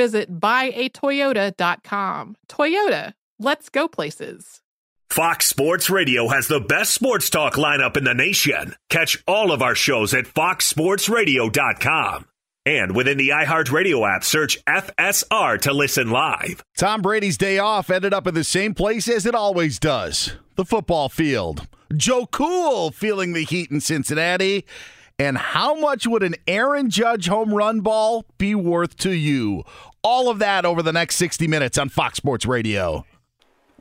visit buyatoyota.com. Toyota, let's go places. Fox Sports Radio has the best sports talk lineup in the nation. Catch all of our shows at foxsportsradio.com. And within the iHeartRadio app, search FSR to listen live. Tom Brady's day off ended up in the same place as it always does the football field. Joe Cool feeling the heat in Cincinnati. And how much would an Aaron Judge home run ball be worth to you? All of that over the next 60 minutes on Fox Sports Radio.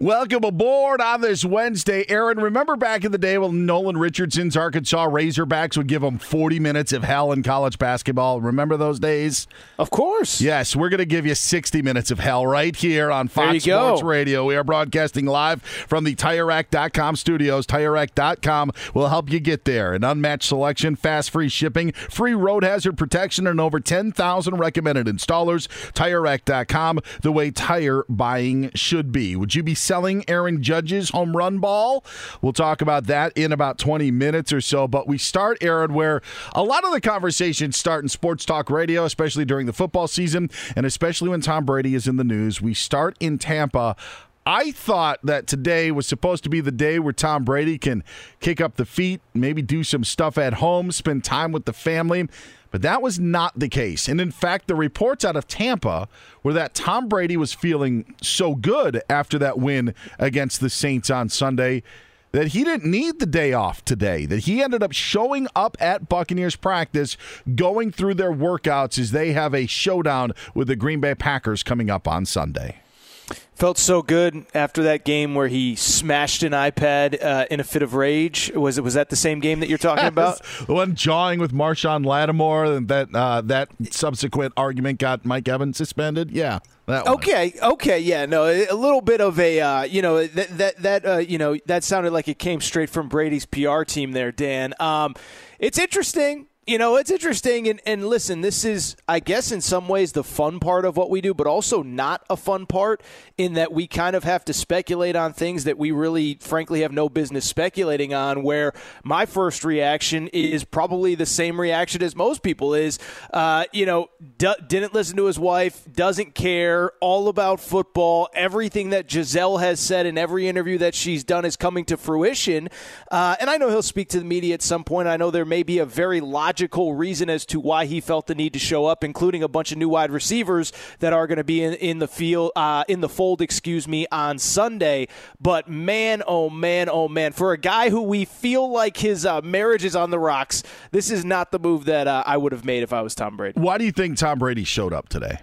Welcome aboard on this Wednesday. Aaron, remember back in the day when Nolan Richardson's Arkansas Razorbacks would give them 40 minutes of hell in college basketball? Remember those days? Of course. Yes, we're going to give you 60 minutes of hell right here on Fox you go. Sports Radio. We are broadcasting live from the TireRack.com studios. TireRack.com will help you get there. An unmatched selection, fast free shipping, free road hazard protection, and over 10,000 recommended installers. TireRack.com, the way tire buying should be. Would you be selling Aaron Judge's home run ball? We'll talk about that in about 20 minutes or so. But we start, Aaron, where a lot of the conversations start in sports talk radio, especially during the football season, and especially when Tom Brady is in the news. We start in Tampa. I thought that today was supposed to be the day where Tom Brady can kick up the feet, maybe do some stuff at home, spend time with the family. But that was not the case. And in fact, the reports out of Tampa were that Tom Brady was feeling so good after that win against the Saints on Sunday that he didn't need the day off today, that he ended up showing up at Buccaneers practice, going through their workouts as they have a showdown with the Green Bay Packers coming up on Sunday. Felt so good after that game where he smashed an iPad uh, in a fit of rage. Was it was that the same game that you're talking about? the one jawing with Marshon Lattimore, and that uh, that subsequent argument got Mike Evans suspended. Yeah. Okay, okay, yeah, no, a little bit of a, uh, you know, that that that uh, you know that sounded like it came straight from Brady's PR team there, Dan. Um, it's interesting. You know, it's interesting. And, and listen, this is, I guess, in some ways the fun part of what we do, but also not a fun part in that we kind of have to speculate on things that we really, frankly, have no business speculating on. Where my first reaction is probably the same reaction as most people is, uh, you know, d- didn't listen to his wife, doesn't care, all about football. Everything that Gisele has said in every interview that she's done is coming to fruition. Uh, and I know he'll speak to the media at some point. I know there may be a very logical logical reason as to why he felt the need to show up, including a bunch of new wide receivers that are going to be in, in the field, uh, in the fold, excuse me, on Sunday. But man, oh man, oh man, for a guy who we feel like his uh, marriage is on the rocks, this is not the move that uh, I would have made if I was Tom Brady. Why do you think Tom Brady showed up today?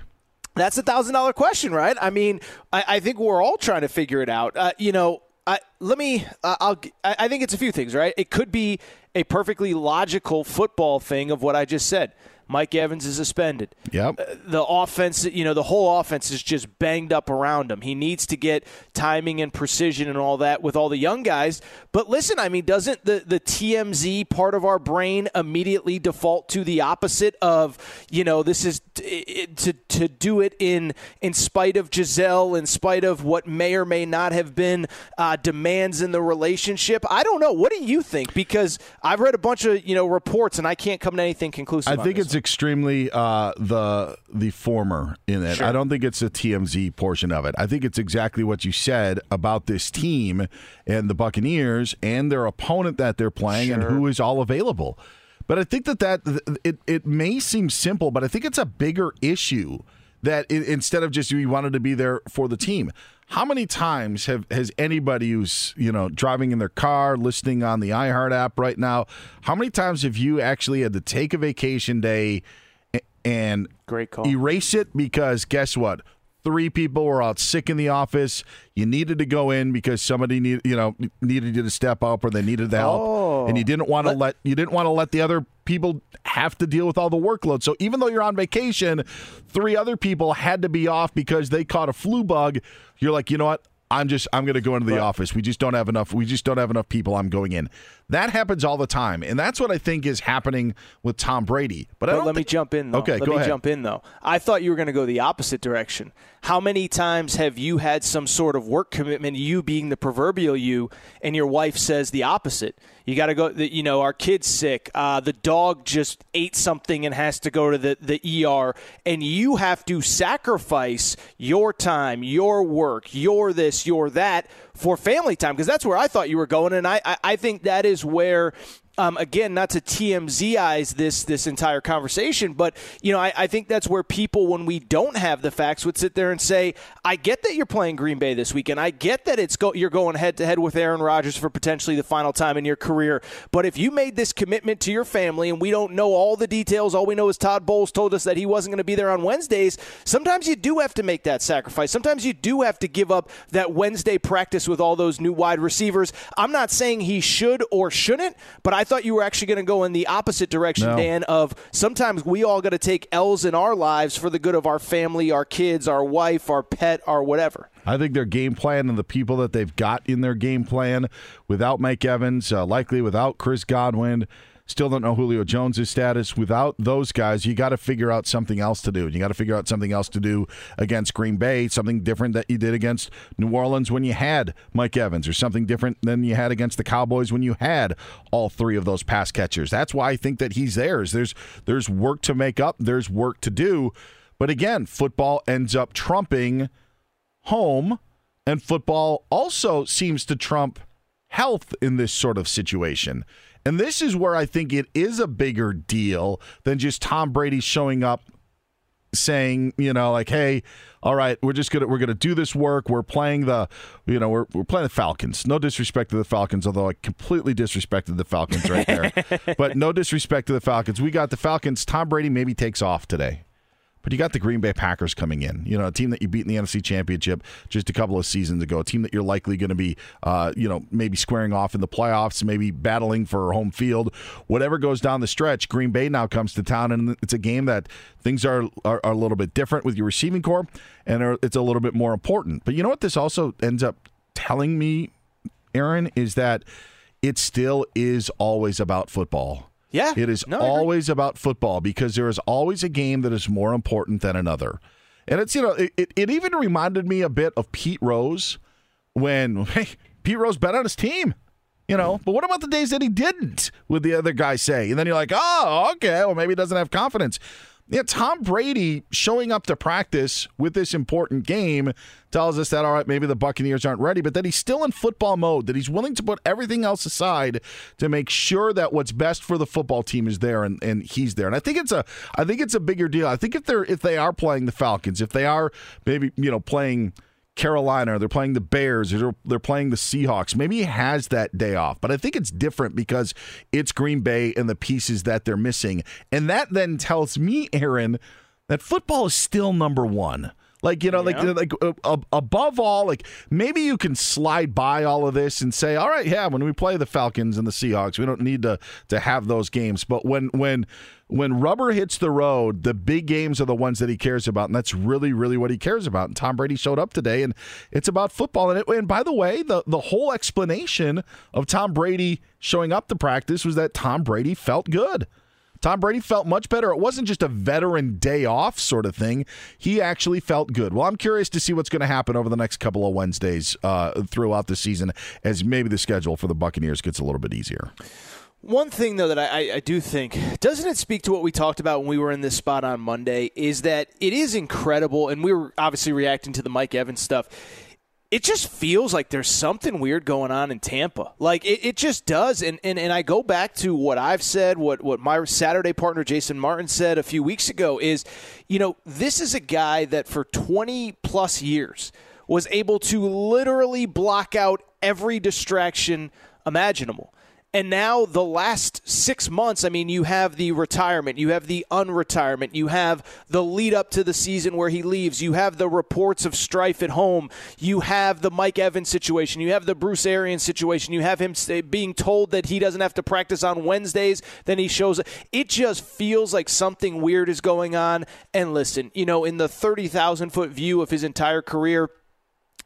That's a thousand dollar question, right? I mean, I, I, think we're all trying to figure it out. Uh, you know, I, let me. Uh, I'll. I think it's a few things, right? It could be a perfectly logical football thing of what I just said. Mike Evans is suspended. Yep. Uh, the offense, you know, the whole offense is just banged up around him. He needs to get timing and precision and all that with all the young guys. But listen, I mean, doesn't the, the TMZ part of our brain immediately default to the opposite of, you know, this is t- to, to do it in, in spite of Gisele, in spite of what may or may not have been uh, demands in the relationship? I don't know. What do you think? Because I've read a bunch of, you know, reports and I can't come to anything conclusive. I think it's extremely uh, the the former in it. Sure. I don't think it's a TMZ portion of it. I think it's exactly what you said about this team and the Buccaneers and their opponent that they're playing sure. and who is all available. But I think that that it it may seem simple, but I think it's a bigger issue that it, instead of just you wanted to be there for the team. How many times have has anybody who's you know driving in their car, listening on the iHeart app right now? How many times have you actually had to take a vacation day and great call erase it because guess what? Three people were out sick in the office. You needed to go in because somebody need you know needed you to step up or they needed the help, oh. and you oh. didn't want to let, let you didn't want to let the other people have to deal with all the workload. So even though you're on vacation, three other people had to be off because they caught a flu bug. You're like, you know what? I'm just I'm going to go into the right. office. We just don't have enough. We just don't have enough people. I'm going in. That happens all the time, and that's what I think is happening with Tom Brady. But, but let me jump in. though. Okay, let go me ahead. jump in though. I thought you were going to go the opposite direction. How many times have you had some sort of work commitment, you being the proverbial you, and your wife says the opposite? You got to go. You know, our kid's sick. Uh, the dog just ate something and has to go to the, the ER, and you have to sacrifice your time, your work, your this, your that for family time because that's where I thought you were going, and I, I, I think that is where um, again, not to TMZize this this entire conversation, but you know, I, I, think that's where people, when we don't have the facts, would sit there and say, "I get that you're playing Green Bay this weekend. I get that it's go, you're going head to head with Aaron Rodgers for potentially the final time in your career. But if you made this commitment to your family, and we don't know all the details, all we know is Todd Bowles told us that he wasn't going to be there on Wednesdays. Sometimes you do have to make that sacrifice. Sometimes you do have to give up that Wednesday practice with all those new wide receivers. I'm not saying he should or shouldn't, but I thought you were actually going to go in the opposite direction, no. Dan, of sometimes we all got to take L's in our lives for the good of our family, our kids, our wife, our pet, our whatever. I think their game plan and the people that they've got in their game plan without Mike Evans, uh, likely without Chris Godwin, Still don't know Julio Jones' status. Without those guys, you got to figure out something else to do. You got to figure out something else to do against Green Bay, something different that you did against New Orleans when you had Mike Evans, or something different than you had against the Cowboys when you had all three of those pass catchers. That's why I think that he's theirs. There's there's work to make up. There's work to do. But again, football ends up trumping home, and football also seems to trump health in this sort of situation. And this is where I think it is a bigger deal than just Tom Brady showing up saying, you know, like, hey, all right, we're just gonna we're gonna do this work. We're playing the, you know, we're we're playing the Falcons. No disrespect to the Falcons, although I completely disrespected the Falcons right there. but no disrespect to the Falcons. We got the Falcons. Tom Brady maybe takes off today. But you got the Green Bay Packers coming in, you know, a team that you beat in the NFC Championship just a couple of seasons ago, a team that you're likely going to be, uh, you know, maybe squaring off in the playoffs, maybe battling for home field. Whatever goes down the stretch, Green Bay now comes to town, and it's a game that things are, are, are a little bit different with your receiving corps, and are, it's a little bit more important. But you know what this also ends up telling me, Aaron, is that it still is always about football. Yeah. It is no, always about football because there is always a game that is more important than another. And it's, you know, it, it, it even reminded me a bit of Pete Rose when hey, Pete Rose bet on his team. You know, but what about the days that he didn't, would the other guy say? And then you're like, oh, okay, well, maybe he doesn't have confidence. Yeah, Tom Brady showing up to practice with this important game tells us that all right, maybe the Buccaneers aren't ready, but that he's still in football mode, that he's willing to put everything else aside to make sure that what's best for the football team is there and, and he's there. And I think it's a I think it's a bigger deal. I think if they're if they are playing the Falcons, if they are maybe, you know, playing Carolina, they're playing the Bears, or they're playing the Seahawks. Maybe he has that day off, but I think it's different because it's Green Bay and the pieces that they're missing. And that then tells me, Aaron, that football is still number one. Like you know, yeah. like like uh, above all, like maybe you can slide by all of this and say, all right, yeah, when we play the Falcons and the Seahawks, we don't need to to have those games. But when when when rubber hits the road, the big games are the ones that he cares about, and that's really, really what he cares about. And Tom Brady showed up today, and it's about football. And, it, and by the way, the the whole explanation of Tom Brady showing up to practice was that Tom Brady felt good. Tom Brady felt much better. It wasn't just a veteran day off sort of thing. He actually felt good. Well, I'm curious to see what's going to happen over the next couple of Wednesdays uh, throughout the season as maybe the schedule for the Buccaneers gets a little bit easier. One thing, though, that I, I, do think doesn't it speak to what we talked about when we were in this spot on Monday is that it is incredible, and we were obviously reacting to the Mike Evans stuff it just feels like there's something weird going on in Tampa. Like it, it just does. And, and and I go back to what I've said, what what my Saturday partner Jason Martin said a few weeks ago is, you know, this is a guy that for 20 plus years was able to literally block out every distraction imaginable. And now the last six months, I mean, you have the retirement, you have the unretirement, you have the lead up to the season where he leaves, you have the reports of strife at home, you have the Mike Evans situation, you have the Bruce Arians situation, you have him eh, being told that he doesn't have to practice on Wednesdays, then he shows it just feels like something weird is going on. And listen, you know, in the 30,000 foot view of his entire career,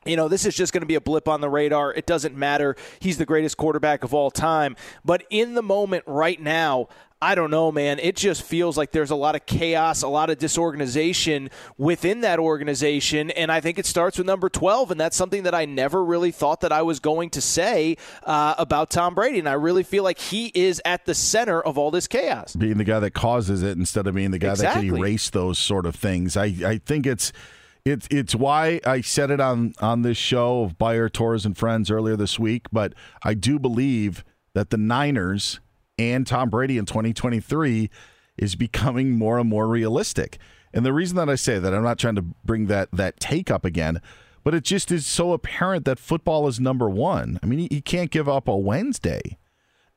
you know, this is just going to be a blip on the radar. It doesn't matter. He's the greatest quarterback of all time. But in the moment right now, I don't know, man. It just feels like there's a lot of chaos, a lot of disorganization within that organization. And I think it starts with number 12. And that's something that I never really thought that I was going to say uh, about Tom Brady. And I really feel like he is at the center of all this chaos. Being the guy that causes it instead of being the guy exactly. that can erase those sort of things. I, I think it's it's it's why I said it on on this show of Beyer Torres and Friends earlier this week. But I do believe that the Niners and Tom Brady in 2023 is becoming more and more realistic. And the reason that I say that, I'm not trying to bring that that take up again, but it just is so apparent that football is number one. I mean, you can't give up a Wednesday.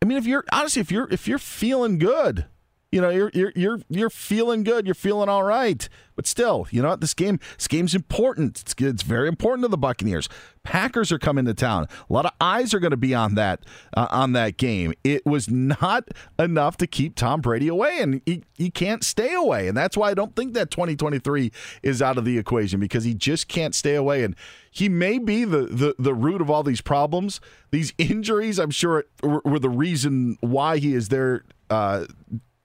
I mean, if you're honestly, if you're if you're feeling good, you know, you're you're you're you're feeling good, you're feeling all right. But still, you know what? This game, this game's important. It's, it's very important to the Buccaneers. Packers are coming to town. A lot of eyes are going to be on that uh, on that game. It was not enough to keep Tom Brady away, and he, he can't stay away. And that's why I don't think that 2023 is out of the equation because he just can't stay away. And he may be the the, the root of all these problems. These injuries, I'm sure, were, were the reason why he is there. Uh,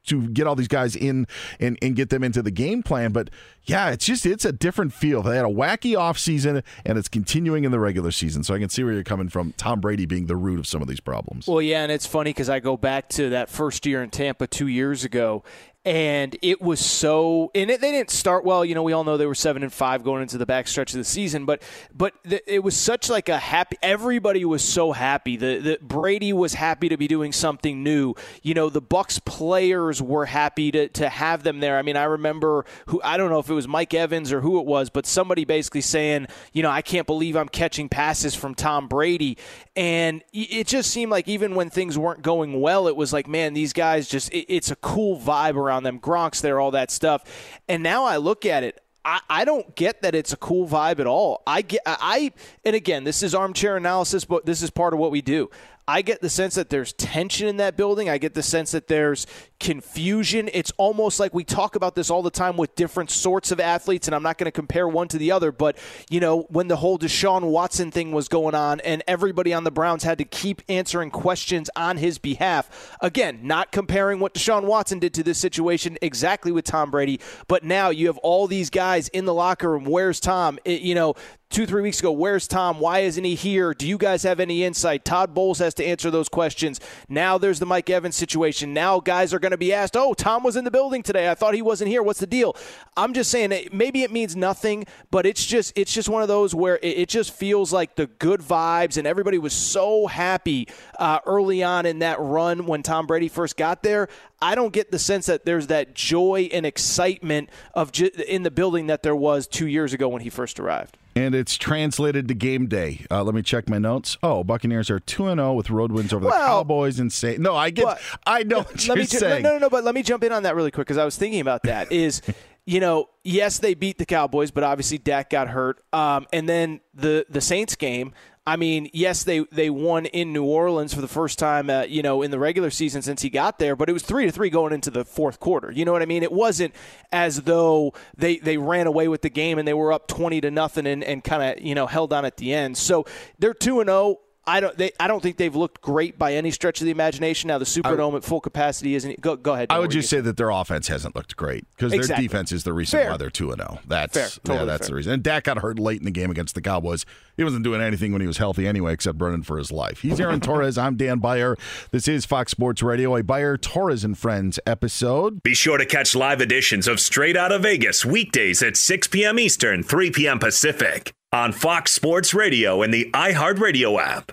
to get all these guys in and, and get them into the game plan. But yeah, it's just it's a different feel. They had a wacky offseason and it's continuing in the regular season. So I can see where you're coming from. Tom Brady being the root of some of these problems. Well, yeah, and it's funny because I go back to that first year in Tampa two years ago, and it was so and it, they didn't start well. You know we all know they were seven and five going into the back stretch of the season but but it was such like a happy everybody was so happy. The, the brady was happy to be doing something new. You know the bucks players were happy to, to have them there. I mean i remember who i don't know if it was mike evans or who it was but somebody basically saying you know i can't believe i'm catching passes from tom brady. And it just seemed like even when things weren't going well it was like man these guys just it, it's a cool vibe around around them, Gronk's there, all that stuff. And now I look at it, I, I don't get that it's a cool vibe at all. I get I and again, this is armchair analysis, but this is part of what we do. I get the sense that there's tension in that building. I get the sense that there's confusion. It's almost like we talk about this all the time with different sorts of athletes, and I'm not going to compare one to the other, but, you know, when the whole Deshaun Watson thing was going on and everybody on the Browns had to keep answering questions on his behalf, again, not comparing what Deshaun Watson did to this situation exactly with Tom Brady, but now you have all these guys in the locker room. Where's Tom? It, you know, two, three weeks ago, where's Tom? Why isn't he here? Do you guys have any insight? Todd Bowles has to answer those questions. Now there's the Mike Evans situation. Now guys are going to be asked, oh, Tom was in the building today. I thought he wasn't here. What's the deal? I'm just saying, maybe it means nothing, but it's just it's just one of those where it, just feels like the good vibes, and everybody was so happy uh, early on in that run when Tom Brady first got there. I don't get the sense that there's that joy and excitement of in the building that there was two years ago when he first arrived and it's translated to game day. Uh, let me check my notes. Oh, Buccaneers are two and zero oh with road wins over well, the Cowboys and say no. I get. But, I know what you're me, saying. No, no, no. But let me jump in on that really quick because I was thinking about that. Is you know, yes, they beat the Cowboys, but obviously Dak got hurt. Um, and then the the Saints game. I mean, yes, they, they won in New Orleans for the first time, uh, you know, in the regular season since he got there, but it was three to three going into the fourth quarter. You know what I mean? It wasn't as though they, they ran away with the game and they were up twenty to nothing and, and kind of you know held on at the end. So they're two and zero. I don't. They, I don't think they've looked great by any stretch of the imagination. Now the Superdome at full capacity isn't. Go, go ahead. I would just say that their offense hasn't looked great because exactly. their defense is the reason fair. why they're two and zero. Oh. That's fair. Totally yeah, that's fair. the reason. And Dak got hurt late in the game against the Cowboys. He wasn't doing anything when he was healthy anyway, except running for his life. He's Aaron Torres. I'm Dan Beyer. This is Fox Sports Radio, a Beyer Torres and Friends episode. Be sure to catch live editions of Straight Out of Vegas weekdays at 6 p.m. Eastern, 3 p.m. Pacific on Fox Sports Radio and the iHeartRadio app.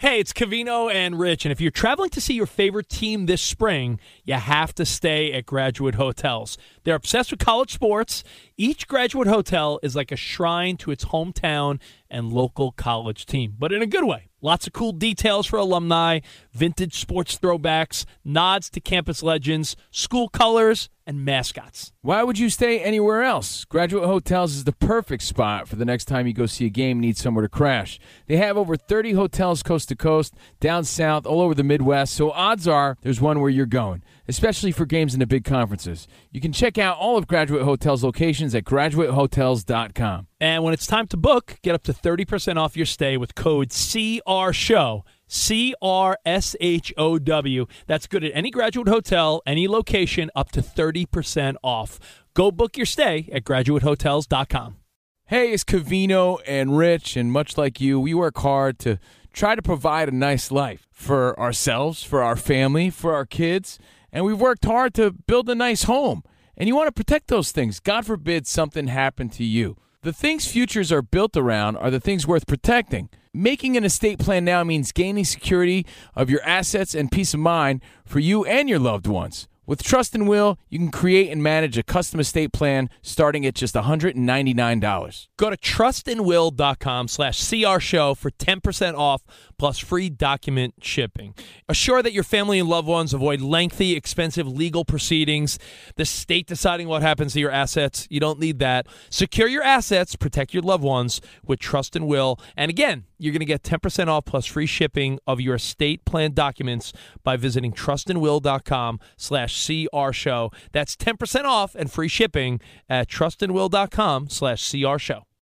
Hey, it's Cavino and Rich, and if you're traveling to see your favorite team this spring, you have to stay at Graduate Hotels. They're obsessed with college sports. Each Graduate Hotel is like a shrine to its hometown and local college team, but in a good way. Lots of cool details for alumni, vintage sports throwbacks, nods to campus legends, school colors, and mascots. Why would you stay anywhere else? Graduate Hotels is the perfect spot for the next time you go see a game need somewhere to crash. They have over 30 hotels coast to coast, down south, all over the Midwest, so odds are there's one where you're going, especially for games in the big conferences. You can check out all of Graduate Hotels locations at graduatehotels.com. And when it's time to book, get up to 30% off your stay with code CRSHOW. C R S H O W. That's good at any graduate hotel, any location, up to 30% off. Go book your stay at graduatehotels.com. Hey, it's Cavino and Rich, and much like you, we work hard to try to provide a nice life for ourselves, for our family, for our kids, and we've worked hard to build a nice home. And you want to protect those things. God forbid something happened to you. The things futures are built around are the things worth protecting. Making an estate plan now means gaining security of your assets and peace of mind for you and your loved ones. With Trust and Will, you can create and manage a custom estate plan starting at just $199. Go to trustandwill.com slash crshow for 10% off plus free document shipping. Assure that your family and loved ones avoid lengthy, expensive legal proceedings, the state deciding what happens to your assets. You don't need that. Secure your assets, protect your loved ones with Trust and Will. And again, you're going to get 10% off plus free shipping of your estate plan documents by visiting trustandwill.com slash crshow. That's 10% off and free shipping at trustandwill.com slash crshow.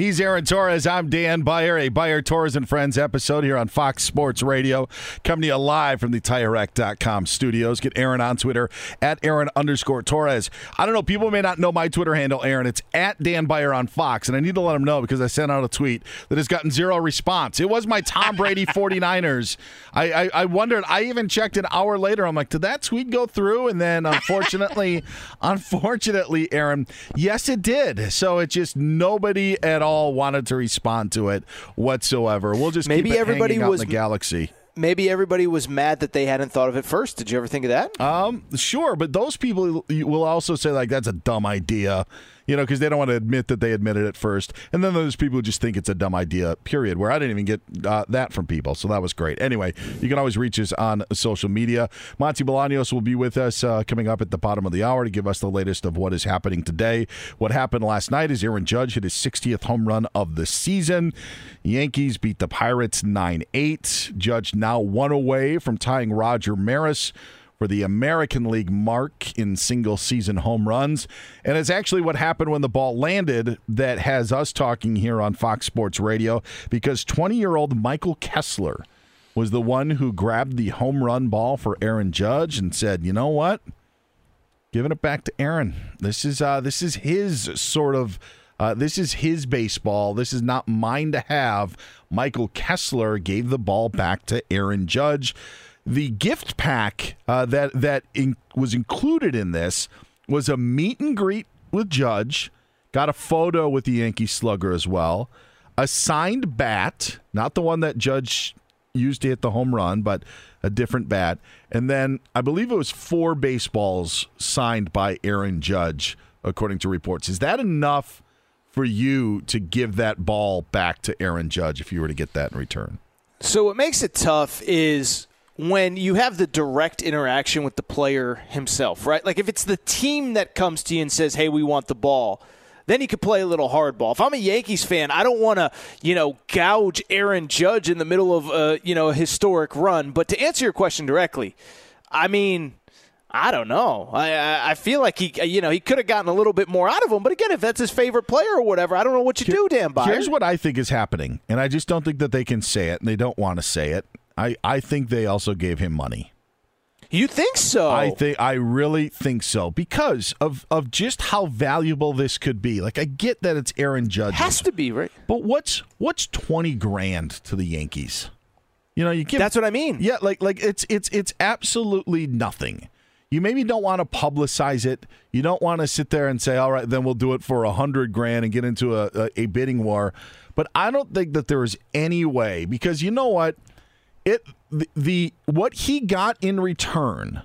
He's Aaron Torres. I'm Dan Beyer, a Beyer Torres and Friends episode here on Fox Sports Radio. Coming to you live from the TireRack.com studios. Get Aaron on Twitter at Aaron underscore Torres. I don't know, people may not know my Twitter handle, Aaron. It's at Dan Beyer on Fox, and I need to let them know because I sent out a tweet that has gotten zero response. It was my Tom Brady 49ers. I, I, I wondered, I even checked an hour later. I'm like, did that tweet go through? And then unfortunately, unfortunately, Aaron, yes, it did. So it just nobody at all wanted to respond to it whatsoever. We'll just Maybe everybody was- the galaxy. Maybe everybody was mad that they hadn't thought of it first. Did you ever think of that? Um, sure, but those people will also say like that's a dumb idea, you know, because they don't want to admit that they admitted it first. And then there's people who just think it's a dumb idea. Period. Where I didn't even get uh, that from people, so that was great. Anyway, you can always reach us on social media. Monty Bolaños will be with us uh, coming up at the bottom of the hour to give us the latest of what is happening today. What happened last night is Aaron Judge hit his 60th home run of the season. Yankees beat the Pirates 9 8. Judge now one away from tying Roger Maris for the American League mark in single season home runs. And it's actually what happened when the ball landed that has us talking here on Fox Sports Radio because 20 year old Michael Kessler was the one who grabbed the home run ball for Aaron Judge and said, you know what? Giving it back to Aaron. This is uh, this is his sort of uh, this is his baseball. This is not mine to have. Michael Kessler gave the ball back to Aaron Judge. The gift pack uh, that that in, was included in this was a meet and greet with Judge. Got a photo with the Yankee slugger as well. A signed bat, not the one that Judge used to hit the home run, but a different bat. And then I believe it was four baseballs signed by Aaron Judge, according to reports. Is that enough for you to give that ball back to Aaron Judge if you were to get that in return? So what makes it tough is when you have the direct interaction with the player himself, right? Like if it's the team that comes to you and says, "Hey, we want the ball." Then you could play a little hardball. If I'm a Yankees fan, I don't want to, you know, gouge Aaron Judge in the middle of a, you know, a historic run. But to answer your question directly, I mean, I don't know. I I- feel like he, uh, you know, he could have gotten a little bit more out of him. But again, if that's his favorite player or whatever, I don't know what you do, Dan Beyer. Here's what I think is happening, and I just don't think that they can say it, and they don't want to say it. I, I think they also gave him money. You think so? I think I really think so because of of just how valuable this could be. Like I get that it's Aaron Judge. Has to be right. But what's what's twenty grand to the Yankees? You know, you give That's what I mean. Yeah, like like it's it's it's absolutely nothing. You maybe don't want to publicize it. You don't want to sit there and say, "All right, then we'll do it for a hundred grand and get into a, a, a bidding war." But I don't think that there is any way because you know what, it the, the what he got in return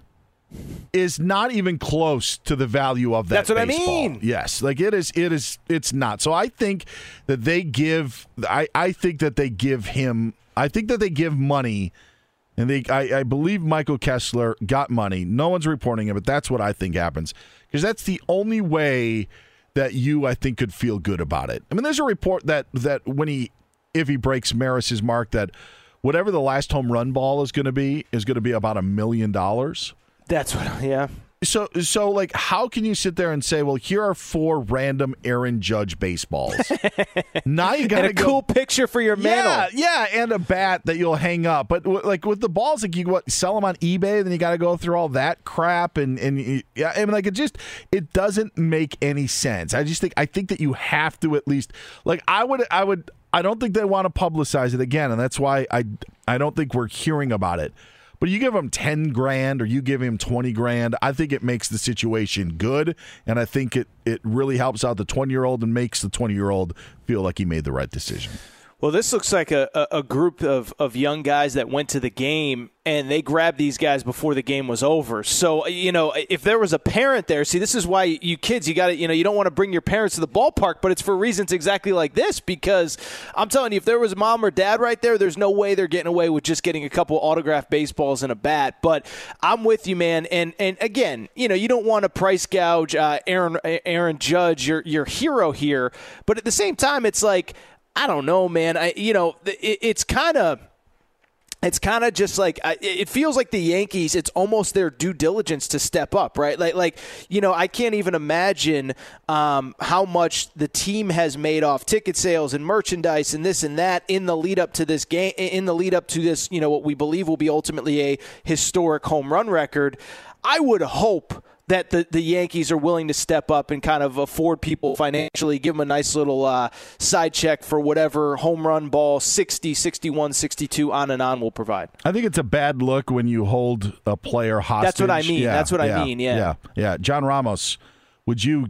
is not even close to the value of that. That's what I mean. Yes, like it is. It is. It's not. So I think that they give. I I think that they give him. I think that they give money, and they. I, I believe Michael Kessler got money. No one's reporting it, but that's what I think happens because that's the only way that you I think could feel good about it. I mean, there's a report that that when he if he breaks Maris's mark that whatever the last home run ball is going to be is going to be about a million dollars. That's what. Yeah. So so like how can you sit there and say, well, here are four random Aaron Judge baseballs. now you got a go cool picture for your mantle. yeah, yeah, and a bat that you'll hang up. But w- like with the balls, like you what sell them on eBay, then you got to go through all that crap, and and yeah, I mean like it just it doesn't make any sense. I just think I think that you have to at least like I would I would I don't think they want to publicize it again, and that's why I I don't think we're hearing about it. But you give him 10 grand or you give him 20 grand, I think it makes the situation good. And I think it, it really helps out the 20 year old and makes the 20 year old feel like he made the right decision. Well, this looks like a, a, group of, of young guys that went to the game and they grabbed these guys before the game was over. So, you know, if there was a parent there, see, this is why you kids, you got to, you know, you don't want to bring your parents to the ballpark, but it's for reasons exactly like this because I'm telling you, if there was mom or dad right there, there's no way they're getting away with just getting a couple autographed baseballs and a bat. But I'm with you, man. And and again, you know, you don't want to price gouge uh, Aaron Aaron Judge, your your hero here, but at the same time, it's like I don't know, man. I you know, it, it's kind of it's kind of just like it feels like the Yankees. It's almost their due diligence to step up, right? Like, like you know, I can't even imagine um, how much the team has made off ticket sales and merchandise and this and that in the lead up to this game, in the lead up to this, you know, what we believe will be ultimately a historic home run record. I would hope that the, the Yankees are willing to step up and kind of afford people financially, give them a nice little uh, side check for whatever home run ball 60, 61, 62 on and on will provide. I think it's a bad look when you hold a player hostage. That's what I mean. Yeah, That's what yeah, I mean. Yeah. Yeah. Yeah. John Ramos, would you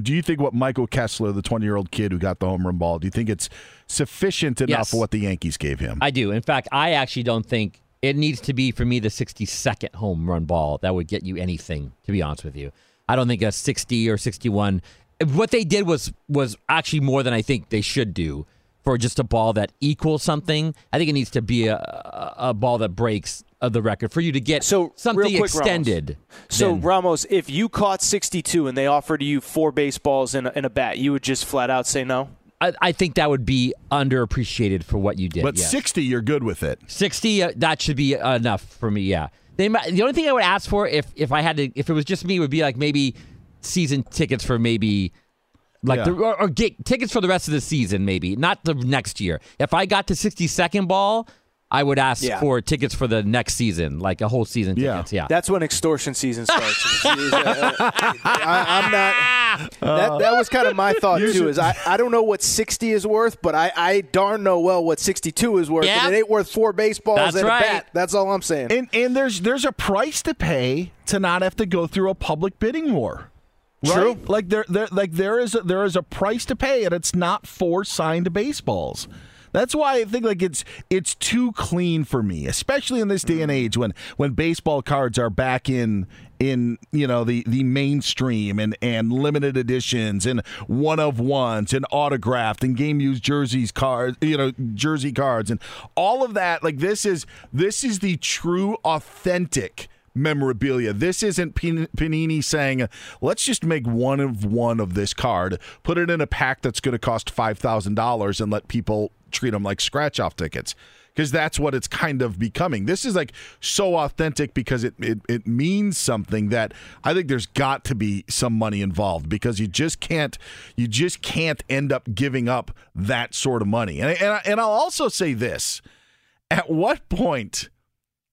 do you think what Michael Kessler, the 20 year old kid who got the home run ball, do you think it's sufficient enough Yes. for what the Yankees gave him? I do. In fact, I actually don't think it needs to be for me the 62nd home run ball that would get you anything. To be honest with you, I don't think a 60 or 61. What they did was was actually more than I think they should do for just a ball that equals something. I think it needs to be a a, a ball that breaks uh, the record for you to get So something quick, extended. Ramos. So then- Ramos, if you caught 62 and they offered you four baseballs and a, and a bat, you would just flat out say no. I, I think that would be underappreciated for what you did. But yes. 60, you're good with it. 60 uh, that should be enough for me yeah they might, the only thing i would ask for if if i had to if it was just me would be like maybe season tickets for maybe like Yeah. the, or, or get tickets for the rest of the season maybe not the next year if i got to 62nd ball i would ask Yeah. for tickets for the next season like a whole season tickets yeah That's when extortion season starts. Uh, uh, I, am not. Uh, that, that was kind of my thought You too. should- Is I, I don't know what 60 is worth, but I, I darn know well what 62 is worth, Yep. and it ain't worth four baseballs That's and right. a bat. That's all I'm saying. And and there's there's a price to pay to not have to go through a public bidding war. Right? True. Like there, there like there is a, there is a price to pay, and it's not for signed baseballs. That's why I think like it's it's too clean for me, especially in this day and mm. age when when baseball cards are back in in you know the the mainstream and and limited editions and one of ones and autographed and game used jerseys cards you know jersey cards and all of that like this is this is the true authentic memorabilia. This isn't Pan- Panini saying, let's just make one of one of this card, put it in a pack that's going to cost $5,000 and let people treat them like scratch off tickets. Because that's what it's kind of becoming. This is like so authentic because it, it, it means something that I think there's got to be some money involved because you just can't you just can't end up giving up that sort of money. And and, I, and I'll also say this: at what point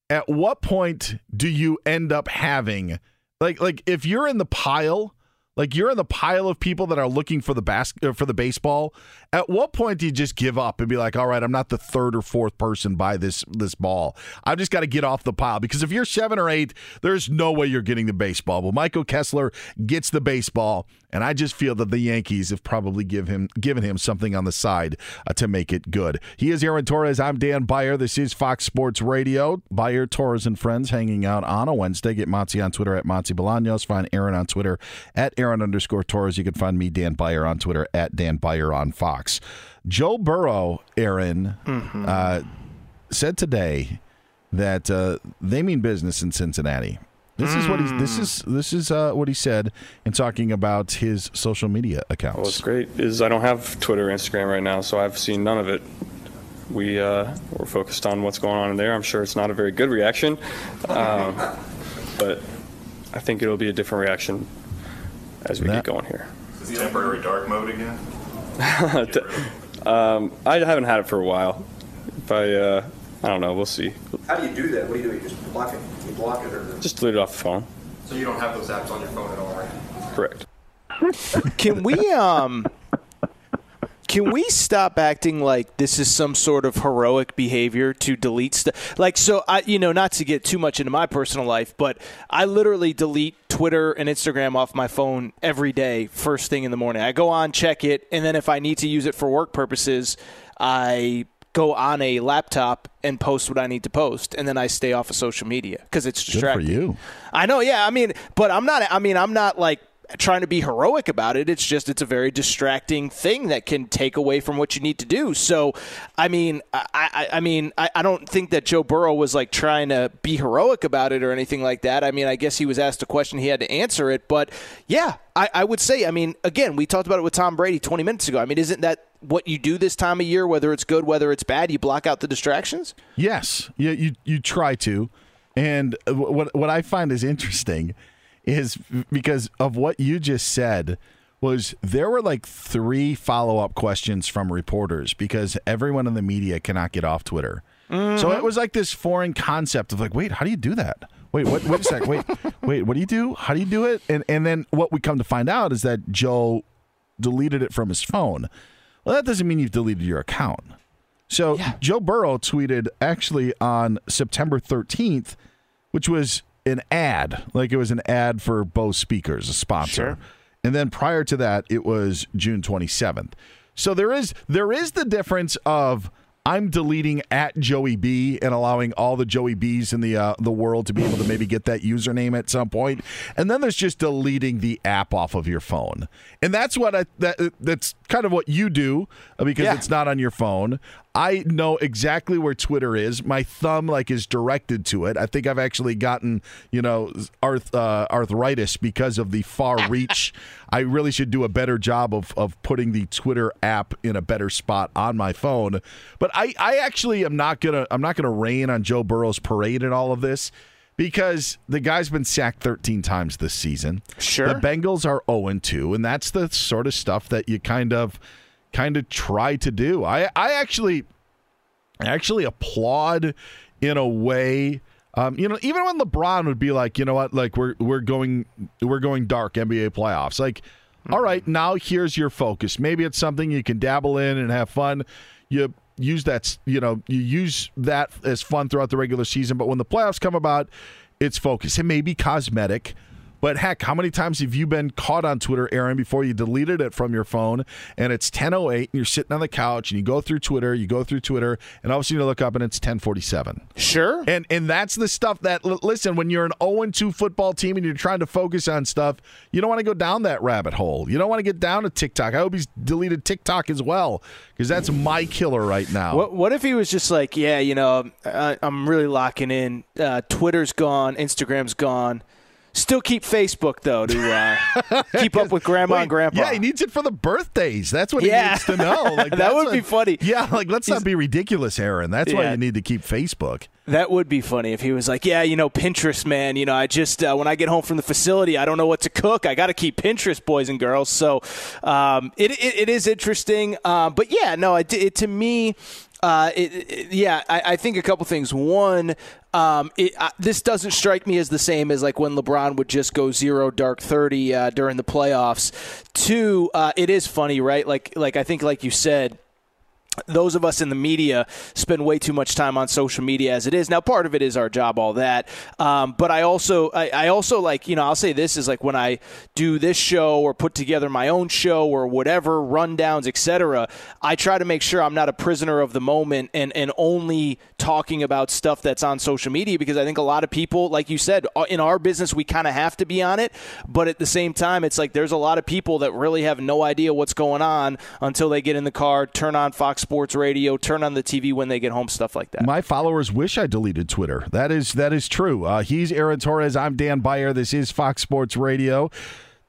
at what point do you end up having like like if you're in the pile like you're in the pile of people that are looking for the bas- uh, for the baseball. At what point do you just give up and be like all right i'm not the third or fourth person by this this ball. I've just got to get off the pile. Because if you're seven or eight there's no way you're getting the baseball. Well michael kessler gets the baseball and I just feel that the Yankees have probably give him given him something on the side uh, to make it good. He is Aaron Torres. I'm Dan Beyer. This is Fox Sports Radio. Beyer, Torres, and friends hanging out on a Wednesday. Get Monty on Twitter at Monty Bolaños. Find Aaron on Twitter at Aaron underscore Torres. You can find me, Dan Beyer, on Twitter at Dan Beyer on Fox. Joe Burrow, Aaron, uh, said today that uh, they mean business in Cincinnati. This is what he's. This is this is uh, what he said in talking about his social media accounts. What's great is I don't have Twitter, or Instagram right now, so I've seen none of it. We uh, we're focused on what's going on in there. I'm sure it's not a very good reaction, um, but I think it'll be a different reaction as we get going here. Is this temporary dark mode again? um, I haven't had it for a while. If I, uh, I don't know. We'll see. How do you do that? What do you do? You just block it. You block it, or Just delete it off the phone. so you don't have those apps on your phone at all, right? Correct. Can we um can we stop acting like this is some sort of heroic behavior to delete stuff? Like so I you know, not to get too much into my personal life, but I literally delete Twitter and Instagram off my phone every day first thing in the morning. I go on, check it, and then if I need to use it for work purposes, I go on a laptop and post what I need to post, and then I stay off of social media because it's distracting. Good for you. I know, yeah. I mean, but I'm not. I mean, I'm not like trying to be heroic about it. It's just it's a very distracting thing that can take away from what you need to do. So, I mean, I, I, I mean, I, I don't think that Joe Burrow was like trying to be heroic about it or anything like that. I mean, I guess he was asked a question, he had to answer it. But yeah, I, I would say, I mean, again, we talked about it with Tom Brady 20 minutes ago. I mean, isn't that what you do this time of year, whether it's good, whether it's bad? You block out the distractions. Yes, you you, you try to, and what what I find is interesting is because of what you just said was there were like three follow up questions from reporters because everyone in the media cannot get off Twitter. Mm-hmm. So it was like this foreign concept of like, wait, how do you do that? Wait, what, wait a sec. Wait, wait, what do you do? How do you do it? And and then what we come to find out is that Joe deleted it from his phone. Well, that doesn't mean you've deleted your account. So yeah. Joe Burrow tweeted actually on September 13th, which was an ad, like it was an ad for Bose speakers, a sponsor. Sure. And then prior to that, it was June 27th. So there is there is the difference of I'm deleting at Joey B and allowing all the Joey B's in the uh, the world to be able to maybe get that username at some point, and then there's just deleting the app off of your phone, and that's what I that that's kind of what you do uh, because yeah. it's not on your phone. I know exactly where Twitter is. My thumb like is directed to it. I think I've actually gotten you know arth, uh, arthritis because of the far reach. I really should do a better job of of putting the Twitter app in a better spot on my phone. But I I actually am not gonna I'm not gonna rain on Joe Burrow's parade in all of this because the guy's been sacked 13 times this season. Sure. The Bengals are 0 2, and that's the sort of stuff that you kind of kind of try to do. I I actually actually applaud in a way. Um, you know, even when LeBron would be like, you know what, like we're we're going we're going dark NBA playoffs. Like, mm-hmm. all right, now here's your focus. Maybe it's something you can dabble in and have fun. You use that, you know, you use that as fun throughout the regular season, but when the playoffs come about, it's focus. It may be cosmetic. But heck, how many times have you been caught on Twitter, Aaron, before you deleted it from your phone and it's 10:08 and you're sitting on the couch and you go through Twitter, you go through Twitter, and all of a sudden you look up and it's 10:47. Sure. And and that's the stuff that listen when you're an 0-2 football team and you're trying to focus on stuff, you don't want to go down that rabbit hole. You don't want to get down to TikTok. I hope he's deleted TikTok as well because that's my killer right now. What, what if he was just like, yeah, you know, I, am really locking in. Uh, Twitter's gone, Instagram's gone Still keep Facebook though to uh, keep up with grandma Wait, and grandpa. Yeah, he needs it for the birthdays. That's what yeah. he needs to know. Like that would what, be funny. Yeah, like let's He's, not be ridiculous, Aaron. That's yeah. why you need to keep Facebook. That would be funny if he was like, "Yeah, you know, Pinterest, man. You know, I just uh, when I get home from the facility, I don't know what to cook. I got to keep Pinterest, boys and girls." So, um, it, it, it is interesting. Uh, but yeah, no, it, it to me, uh, it, it, yeah, I, I, think a couple things. One, um, it, uh, this doesn't strike me as the same as like when LeBron would just go zero dark thirty uh, during the playoffs. Two, uh, it is funny, right? Like, like I think, like you said, those of us in the media spend way too much time on social media as it is. Now, part of it is our job, all that. Um, but I also, I, I, also like, you know, I'll say this is like when I do this show or put together my own show or whatever rundowns, etc. I try to make sure I'm not a prisoner of the moment and and only talking about stuff that's on social media because I think a lot of people, like you said, uh, in our business we kind of have to be on it. But at the same time, it's like there's a lot of people that really have no idea what's going on until they get in the car, turn on Fox Sports Radio, turn on the TV when they get home, stuff like that. My followers wish I deleted Twitter. That is that is true. Uh, he's Aaron Torres. I'm Dan Beyer. This is Fox Sports Radio.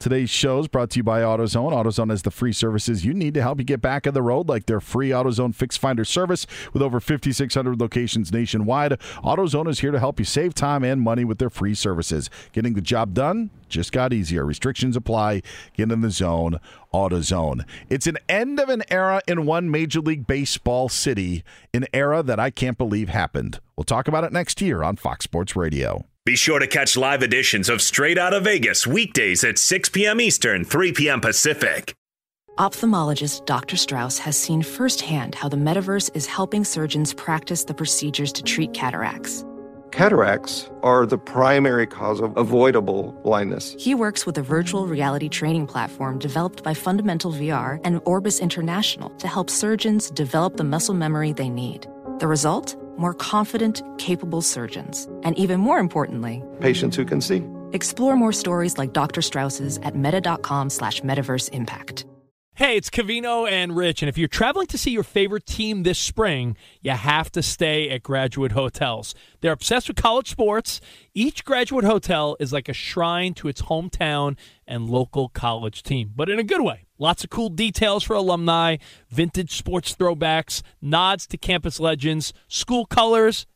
Today's show is brought to you by AutoZone. AutoZone has the free services you need to help you get back on the road, like their free AutoZone Fix Finder service with over 5,600 locations nationwide. AutoZone is here to help you save time and money with their free services. Getting the job done just got easier. Restrictions apply. Get in the zone. AutoZone. It's an end of an era in one Major League Baseball city, an era that I can't believe happened. We'll talk about it next year on Fox Sports Radio. Be sure to catch live editions of Straight Out of Vegas weekdays at 6 p.m. Eastern, 3 p.m. Pacific. Ophthalmologist Dr. Strauss has seen firsthand how the metaverse is helping surgeons practice the procedures to treat cataracts. Cataracts are the primary cause of avoidable blindness. He works with a virtual reality training platform developed by Fundamental VR and Orbis International to help surgeons develop the muscle memory they need. The result? More confident, capable surgeons. And even more importantly, patients who can see. Explore more stories like Dr. Strauss's at meta.com slash metaverse impact. Hey, it's Cavino and Rich, and if you're traveling to see your favorite team this spring, you have to stay at Graduate Hotels. They're obsessed with college sports. Each Graduate Hotel is like a shrine to its hometown and local college team, but in a good way. Lots of cool details for alumni, vintage sports throwbacks, nods to campus legends, school colors,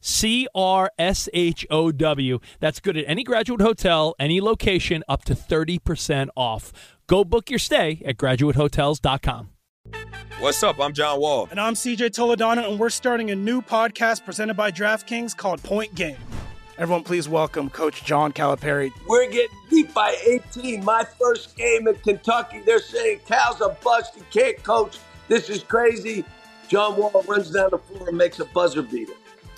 C R S H O W. That's good at any graduate hotel, any location, up to 30% off. Go book your stay at graduatehotels.com. What's up? I'm John Wall. And I'm CJ Toledano, and we're starting a new podcast presented by DraftKings called Point Game. Everyone, please welcome Coach John Calipari. We're getting beat by 18. My first game in Kentucky, they're saying Cal's a bust. He can't coach. This is crazy. John Wall runs down the floor and makes a buzzer beater.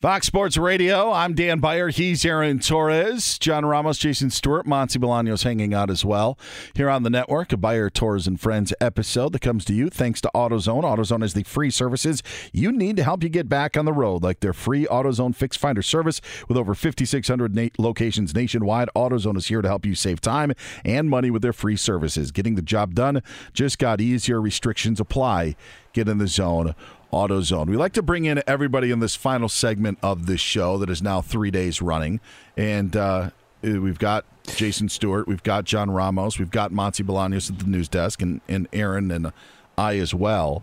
Fox Sports Radio. I'm Dan Beyer. He's Aaron Torres. John Ramos, Jason Stewart, Monty Bolaños hanging out as well here on the network. A Beyer, Torres, and Friends episode that comes to you thanks to AutoZone. AutoZone is the free services you need to help you get back on the road, like their free AutoZone Fix Finder service with over 5,600 na- locations nationwide. AutoZone is here to help you save time and money with their free services. Getting the job done just got easier. Restrictions apply. Get in the zone. AutoZone. We like to bring in everybody in this final segment of this show that is now three days running. And uh, we've got Jason Stewart, we've got John Ramos, we've got Monty Bolaños at the news desk, and, and Aaron and I as well.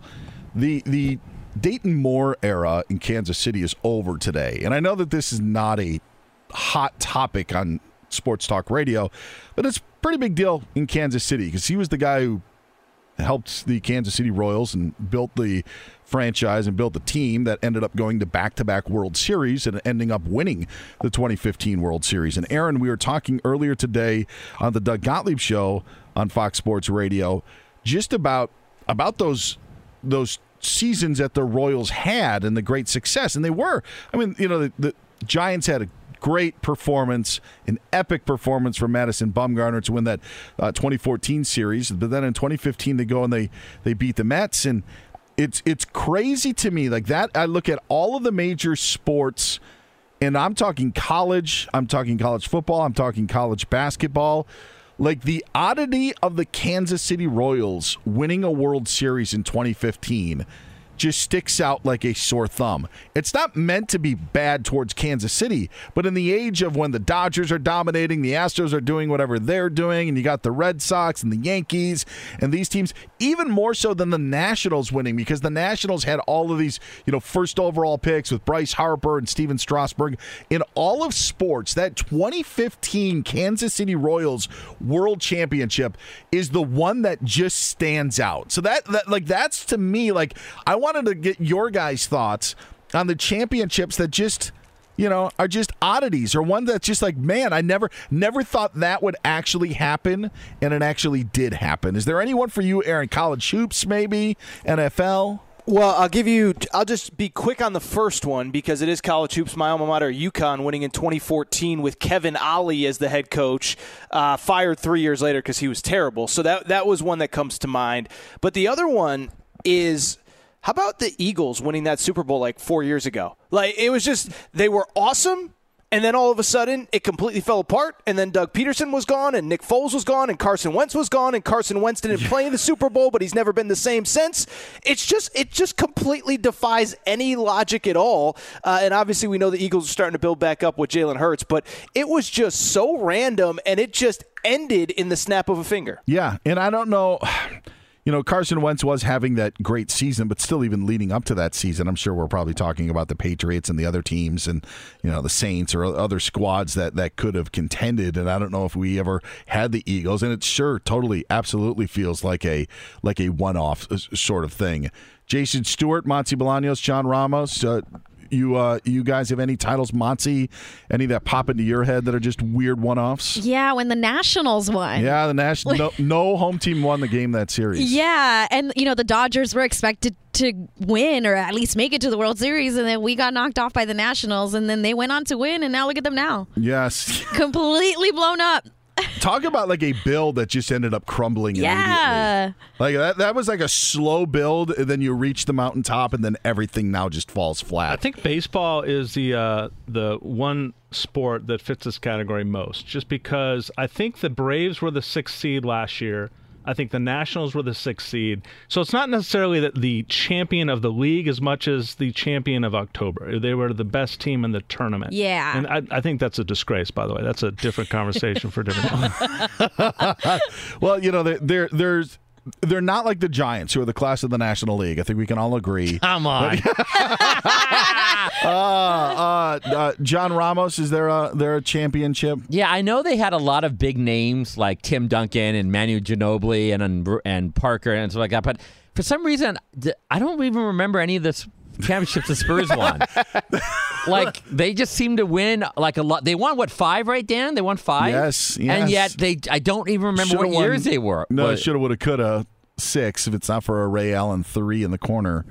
The, the Dayton Moore era in Kansas City is over today. And I know that this is not a hot topic on sports talk radio, but it's a pretty big deal in Kansas City because he was the guy who helped the Kansas City Royals and built the franchise and built the team that ended up going to back-to-back World Series and ending up winning the 2015 World Series. And Aaron, we were talking earlier today on the Doug Gottlieb show on Fox Sports Radio just about about those those seasons that the Royals had and the great success and they were. I mean, you know, the, the Giants had a great performance, an epic performance from Madison Bumgarner to win that uh, 2014 series. But then in 2015, they go and they they beat the Mets, and it's it's crazy to me like that. I look at all of the major sports, and I'm talking college, I'm talking college football, I'm talking college basketball. Like the oddity of the Kansas City Royals winning a World Series in 2015 just sticks out like a sore thumb. It's not meant to be bad towards Kansas City, but in the age of when the Dodgers are dominating, the Astros are doing whatever they're doing, and you got the Red Sox and the Yankees and these teams, even more so than the Nationals winning, because the Nationals had all of these, you know, first overall picks with Bryce Harper and Stephen Strasburg. In all of sports, that 2015 Kansas City Royals World Championship is the one that just stands out. So that, that like that's to me like I wanted to get your guys' thoughts on the championships that just you know are just oddities or one that's just like man i never never thought that would actually happen and it actually did happen is there anyone for you aaron college hoops maybe nfl Well, I'll give you. I'll just be quick on the first one because it is college hoops. My alma mater, UConn, winning in 2014 with Kevin Ollie as the head coach. Uh, fired three years later because he was terrible. So that that was one that comes to mind. But the other one is. How about the Eagles winning that Super Bowl like four years ago? Like it was just they were awesome, and then all of a sudden it completely fell apart. And then Doug Pederson was gone, and Nick Foles was gone, and Carson Wentz was gone, and Carson Wentz didn't play in the Super Bowl, but he's never been the same since. It's just it just completely defies any logic at all. Uh, and obviously we know the Eagles are starting to build back up with Jalen Hurts, but it was just so random, and it just ended in the snap of a finger. Yeah, and I don't know. You know, Carson Wentz was having that great season, but still, even leading up to that season, I'm sure we're probably talking about the Patriots and the other teams, and you know the Saints or other squads that that could have contended. And I don't know if we ever had the Eagles, and it sure, totally, absolutely feels like a like a one-off uh, sort of thing. Jason Stewart, Monty Bolaños, John Ramos. Uh, you uh, you guys have any titles, Monty? Any that pop into your head that are just weird one-offs? Yeah, when the Nationals won. Yeah, the national no, no home team won the game that series. Yeah, and you know the Dodgers were expected to win or at least make it to the World Series, and then we got knocked off by the Nationals, and then they went on to win, and now look at them now, Yes. completely blown up. Talk about like a build that just ended up crumbling Yeah. immediately. Like that that was like a slow build and then you reach the mountaintop and then everything now just falls flat. I think baseball is the uh, the one sport that fits this category most, just because I think the Braves were the sixth seed last year. I think the Nationals were the sixth seed. So it's not necessarily that the champion of the league as much as the champion of October. They were the best team in the tournament. Yeah. And I, I think that's a disgrace, by the way. That's a different conversation for a different well, you know, there, there there's they're not like the Giants, who are the class of the National League. I think we can all agree. Come on. uh, uh, uh, John Ramos, is there a there a championship? Yeah, I know they had a lot of big names like Tim Duncan and Manu Ginobili and and Parker and stuff like that. But for some reason, I don't even remember any of this championships the Spurs won. like they just seem to win like a lot. They won what five, right, Dan? They won five. Yes, And yet they, I don't even remember Shoulda what won- years they were. No, shoulda, woulda, coulda six. If it's not for a Ray Allen three in the corner,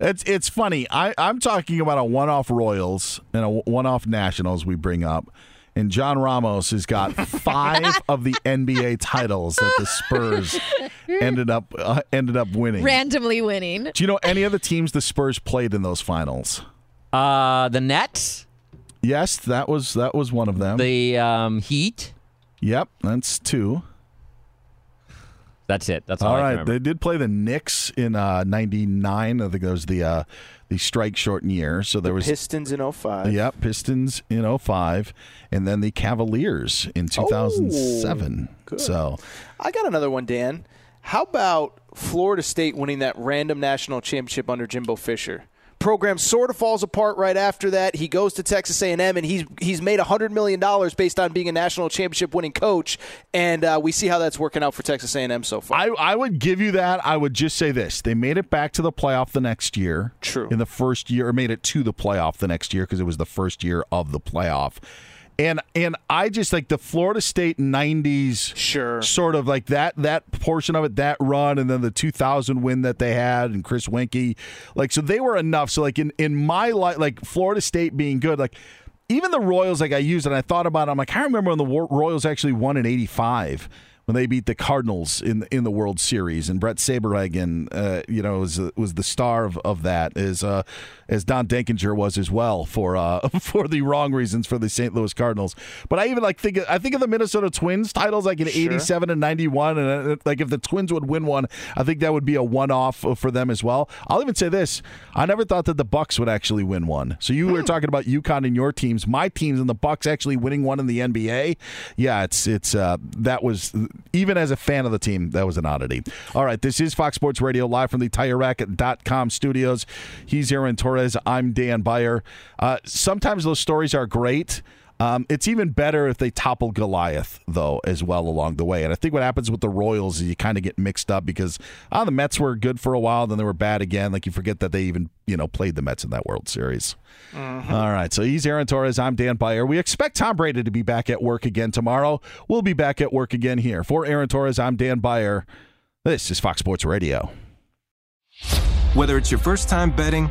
it's it's funny. I I'm talking about a one off Royals and a one off Nationals we bring up. And John Ramos has got five of the NBA titles that the Spurs ended up uh, ended up winning. Randomly winning. Do you know any of the teams the Spurs played in those finals? Uh, the Nets. Yes, that was that was one of them. The um, Heat. Yep, that's two. That's it. That's all, All I can right, remember. they did play the Knicks in uh, '99. I think that was the uh, the strike shortened year. So there was Pistons in 05. Yep, Pistons in 05, and then the Cavaliers in 2007. good. so I got another one, Dan. How about Florida State winning that random national championship under Jimbo Fisher? Program sort of falls apart right after that. He goes to Texas A&M, and he's he's made hundred million dollars based on being a national championship winning coach. And uh, we see how that's working out for Texas A&M so far. I, I would give you that. I would just say this: they made it back to the playoff the next year. True. In the first year, or made it to the playoff the next year because it was the first year of the playoff. And and I just like the Florida State '90s, sure, sort of like that that portion of it, that run, and then the 2000 win that they had, and Chris Weinke, like so they were enough. So like in in my life, like Florida State being good, like even the Royals, like I used and I thought about it. I'm like, I remember when the War- Royals actually won in '85 when they beat the Cardinals in in the World Series, and Bret Saberhagen, uh, you know, was was the star of, of that, as uh, as Don Denkinger was as well for uh, for the wrong reasons for the St. Louis Cardinals. But I even like think of, I think of the Minnesota Twins titles like in Sure. '87 and '91, and uh, like if the Twins would win one, I think that would be a one off for them as well. I'll even say this: I never thought that the Bucks would actually win one. So you were talking about UConn and your teams, my teams and the Bucks actually winning one in the NBA. Yeah, it's it's uh, that was even as a fan of the team, that was an oddity. All right, this is Fox Sports Radio live from the TireRack.com studios. He's Aaron Torres. I'm Dan Beyer. Uh, sometimes those stories are great. Um, it's even better if they topple Goliath, though, as well along the way. And I think what happens with the Royals is you kind of get mixed up because ah, the Mets were good for a while, then they were bad again. Like you forget that they even you know played the Mets in that World Series. Mm-hmm. All right, so he's Aaron Torres. I'm Dan Beyer. We expect Tom Brady to be back at work again tomorrow. We'll be back at work again here. For Aaron Torres, I'm Dan Beyer. This is Fox Sports Radio. Whether it's your first time betting